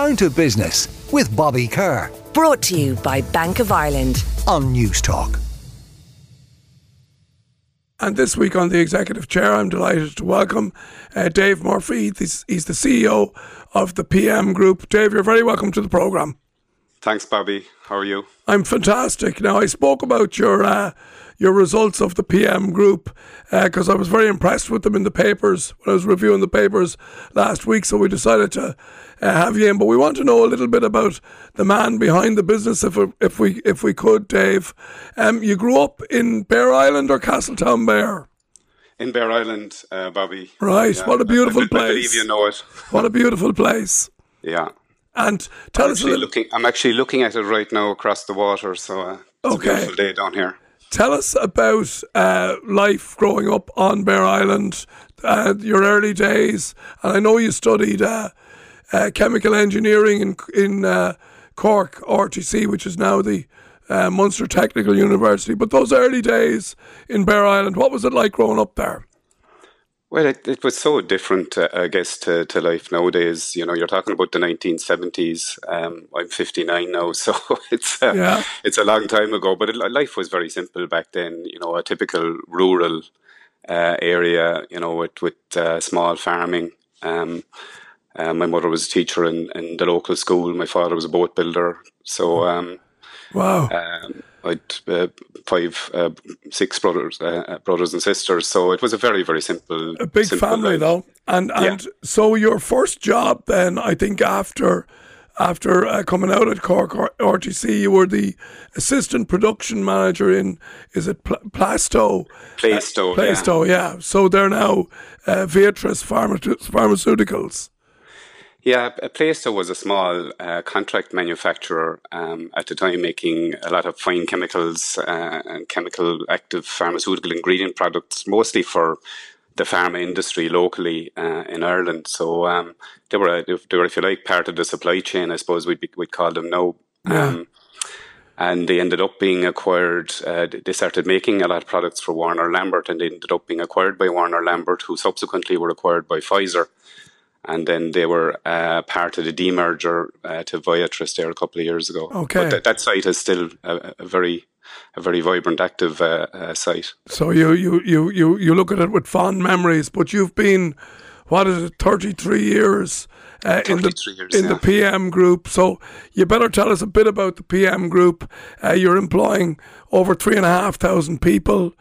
Down to Business with Bobby Kerr. Brought to you by Bank of Ireland on Newstalk. And this week on the Executive Chair, I'm delighted to welcome uh, Dave Murphy. He's, he's, the CEO of the PM Group. Dave, you're very welcome to the programme. Thanks, Bobby. How are you? I'm fantastic. Now, I spoke about your uh, your results of the PM Group because uh, I was very impressed with them in the papers when I was reviewing the papers last week. So we decided to uh, have you in. But we want to know a little bit about the man behind the business, if if we if we could, Dave. Um, you grew up in Bere Island or Castletownbere? In Bere Island, uh, Bobby. Right. Yeah, what a beautiful I, I, place. I believe you know it. What a beautiful place. Yeah. And tell I'm us actually looking. I'm actually looking at it right now across the water. So uh, it's Okay. a beautiful day down here. Tell us about uh, life growing up on Bere Island, uh, your early days. And I know you studied uh, uh, chemical engineering in, in uh, Cork, RTC, which is now the uh, Munster Technical University. But those early days in Bere Island, what was it like growing up there? Well, it, it was so different, uh, I guess, to, to life nowadays. You know, you're talking about the 1970s. Um, I'm 59 now, so it's uh, Yeah. it's a long time ago. But it, life was very simple back then. You know, a typical rural uh, area. You know, with with uh, small farming. Um, uh, my mother was a teacher in, in the local school. My father was a boat builder. So um, Wow. um, I'd uh, five, uh, six brothers, uh, brothers and sisters. So it was a very, very simple, a big simple family life. though and and so your first job then i think after after uh, coming out at cork rtc you were the assistant production manager in is it Pl- plasto Plaistow, uh, plasto yeah. so they're now uh, Viatris Pharma- pharmaceuticals Yeah, uh, Plaistow was a small uh, contract manufacturer um, at the time, making a lot of fine chemicals uh, and chemical active pharmaceutical ingredient products, mostly for the pharma industry locally uh, in Ireland. So um, they were, they were, if you like, part of the supply chain. I suppose we'd be, we'd call them now. Um, and they ended up being acquired. Uh, they started making a lot of products for Warner Lambert, and they ended up being acquired by Warner Lambert, who subsequently were acquired by Pfizer and then they were uh, part of the demerger uh, to Viatris there a couple of years ago. Okay. but that, that site is still a, a very, a very vibrant, active uh, uh, site. so you, you you you you look at it with fond memories but you've been what is it 33 years uh, in the years, in the. PM group. So you better tell us a bit about the PM group. Uh, you're employing over three and a half thousand people.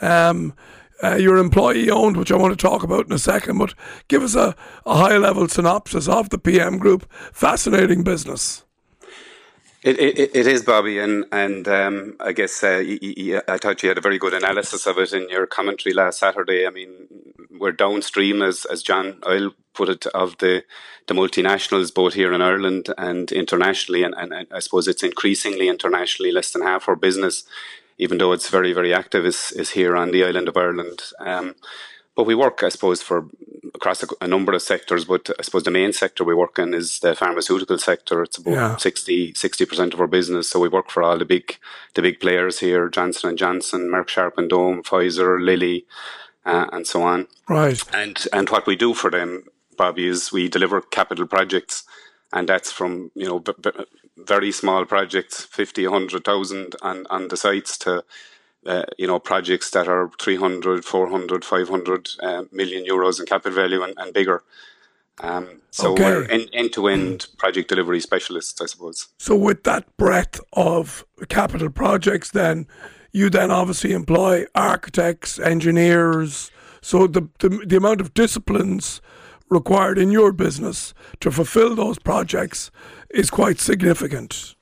Um, uh, you're employee owned, which I want to talk about in a second. But give us a, a high level synopsis of the PM group. Fascinating business. It, it, it is, Bobby, and and um, I guess uh, y- y- y- I thought you had a very good analysis of it in your commentary last Saturday. I mean, we're downstream, as as John I'll put it, of the the multinationals, both here in Ireland and internationally, and, and, and I suppose it's increasingly internationally. Less than half our business, even though it's very very active, is is here on the island of Ireland. Um, but we work, I suppose, for across a, a number of sectors. But I suppose the main sector we work in is the pharmaceutical sector. It's about Yeah. 60 percent of our business. So we work for all the big the big players here: Johnson and Johnson, Merck Sharp and Dohme, Pfizer, Lilly, uh, and so on. Right. And and what we do for them, Bobby, is we deliver capital projects, and that's from you know v- v- very small projects, 50, 100,000 on on the sites to uh, you know, projects that are 300, 400, 500 uh, million euros in capital value and, and bigger. Um, so Okay. we're end to end project delivery specialists, I suppose. So with that breadth of capital projects, then you then obviously employ architects, engineers. So the, the the amount of disciplines required in your business to fulfill those projects is quite significant.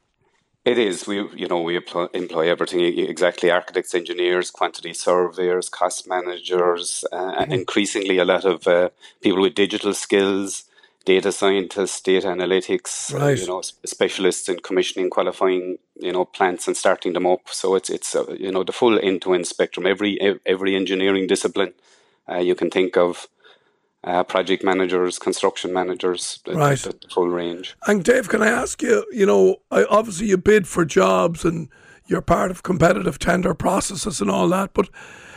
It is. We, you know, we employ, everything exactly: architects, engineers, quantity surveyors, cost managers, uh, and increasingly a lot of uh, people with digital skills, data scientists, data analytics, Right. you know, specialists in commissioning, qualifying, you know, plants and starting them up. So it's it's uh, you know the full end to end spectrum. Every every engineering discipline uh, you can think of. Uh, project managers, construction managers, the, Right. the, the full range. And Dave, can I ask you? You know, I, obviously you bid for jobs and you're part of competitive tender processes and all that. But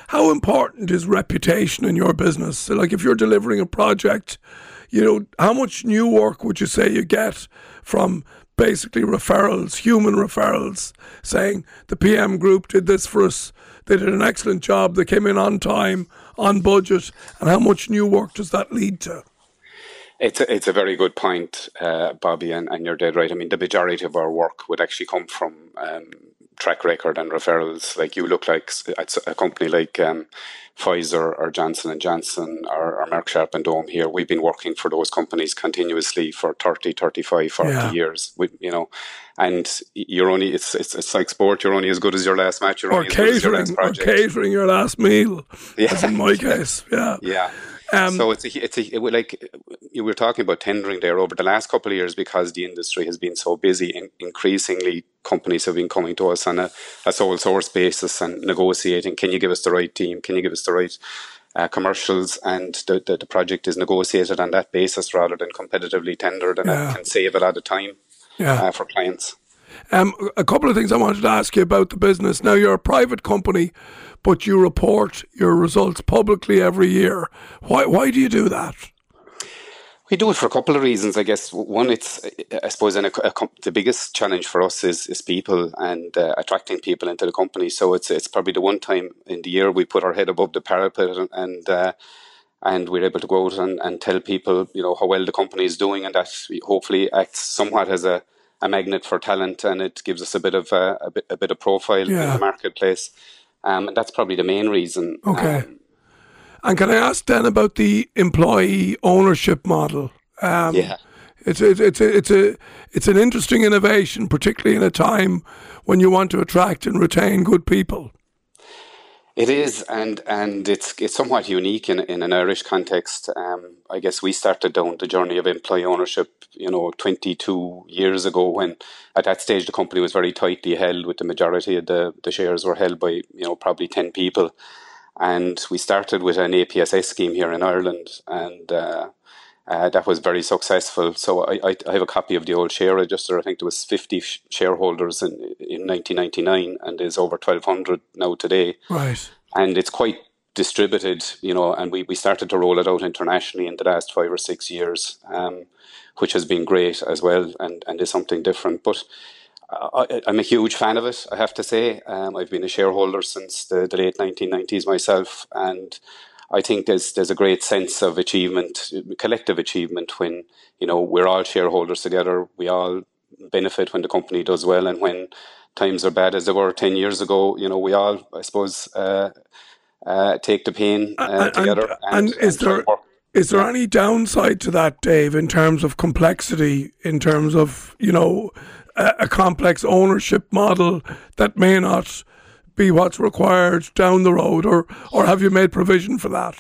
how important is reputation in your business? So, like, if you're delivering a project, you know, how much new work would you say you get from basically referrals, human referrals, saying the PM group did this for us, they did an excellent job, they came in on time, on budget, and how much new work does that lead to? It's a, it's a very good point, uh, Bobby, and, and you're dead right. I mean, the majority of our work would actually come from um, track record and referrals. Like you look like a company like um, Pfizer or Johnson and Johnson or, or Merck Sharp and Dohme here. We've been working for those companies continuously for 30, 35, 40 yeah. years. We, you know, and you're only it's, it's it's like sport. You're only as good as your last match. You're or catering, or catering your last meal. Yeah, in my case. Yeah, yeah. Um, so it's a, it's a, it, like you were talking about tendering there over the last couple of years because the industry has been so busy. In, increasingly, companies have been coming to us on a, a sole source basis and negotiating. Can you give us the right team? Can you give us the right uh, commercials? And the, the, the project is negotiated on that basis rather than competitively tendered, and yeah. can save a lot of time yeah. uh, for clients. Um, a couple of things I wanted to ask you about the business. Now, you're a private company but you report your results publicly every year. Why, why do you do that? We do it for a couple of reasons, I guess. One, it's, I suppose, a, a, the biggest challenge for us is, is people and uh, attracting people into the company. So it's it's probably the one time in the year we put our head above the parapet and, and uh, and we're able to go out and, and tell people, you know, how well the company is doing, and that hopefully acts somewhat as a, a magnet for talent, and it gives us a bit of a, a bit, a bit of profile yeah. in the marketplace. Um, and that's probably the main reason. Okay. Um, and can I ask then about the employee ownership model? Um, yeah. It's a, it's a, it's a it's an interesting innovation, particularly in a time when you want to attract and retain good people. It is, and and it's it's somewhat unique in in an Irish context. Um, I guess we started down the journey of employee ownership, you know, 22 years ago. When at that stage the company was very tightly held, with the majority of the the shares were held by you know probably 10 people, and we started with an APSS scheme here in Ireland, and. Uh, uh, that was very successful. So I, I, I, have a copy of the old share register. I think there was 50 sh- shareholders in, in 1999 and there's over 1,200 now today. Right. And it's quite distributed, you know, and we, we started to roll it out internationally in the last five or six years, um, which has been great as well and, and is something different. But I, am a huge fan of it, I have to say. Um, I've been a shareholder since the, the late 1990s myself and I think there's there's a great sense of achievement, collective achievement, when you know we're all shareholders together. We all benefit when the company does well, and when times are bad as they were ten years ago, you know, we all, I suppose, uh, uh, take the pain uh, together. And, and, and is there is there any downside to that, Dave, in terms of complexity, in terms of you know a, a complex ownership model that may not be what's required down the road, or or have you made provision for that?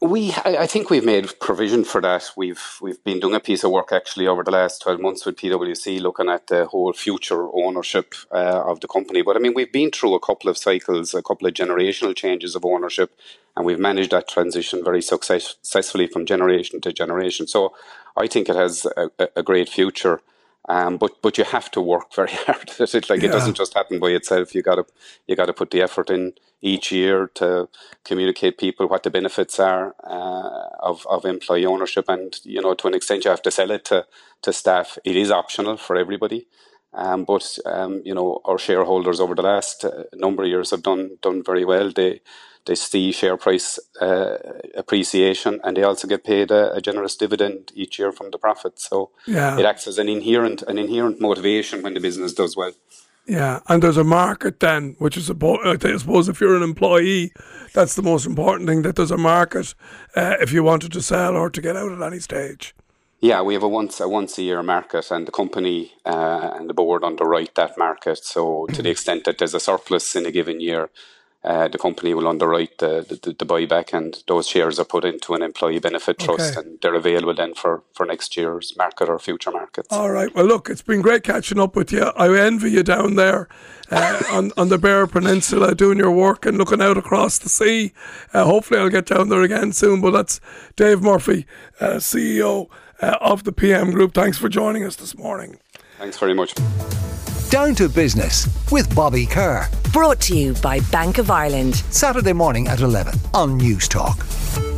We, I think we've made provision for that. We've we've been doing a piece of work actually over the last twelve months with PwC, looking at the whole future ownership uh, of the company. But I mean, we've been through a couple of cycles, a couple of generational changes of ownership, and we've managed that transition very success, successfully from generation to generation. So I think it has a, a great future. Um, but but you have to work very hard at it. Like yeah. it doesn't just happen by itself. You got to you got to put the effort in each year to communicate people what the benefits are uh, of of employee ownership, and you know to an extent you have to sell it to to staff. It is optional for everybody. Um, but um, you know our shareholders over the last uh, number of years have done done very well. They they see share price uh, appreciation, and they also get paid a, a, generous dividend each year from the profit. So yeah. it acts as an inherent an inherent motivation when the business does well. Yeah, and there's a market then, which is I suppose if you're an employee, that's the most important thing. That there's a market uh, if you wanted to sell or to get out at any stage. Yeah, we have a once a once a year market, and the company uh, and the board underwrite that market. So to the extent that there's a surplus in a given year, uh, the company will underwrite the, the, the, buyback and those shares are put into an employee benefit trust okay. and they're available then for, for next year's market or future markets. All right. Well, look, it's been great catching up with you. I envy you down there uh, on, on the Beara Peninsula doing your work and looking out across the sea. Uh, hopefully, I'll get down there again soon. But that's Dave Murphy, uh, CEO uh, of the PM Group. Thanks for joining us this morning. Thanks very much. Down to Business with Bobby Kerr. Brought to you by Bank of Ireland. Saturday morning at 11 on Newstalk.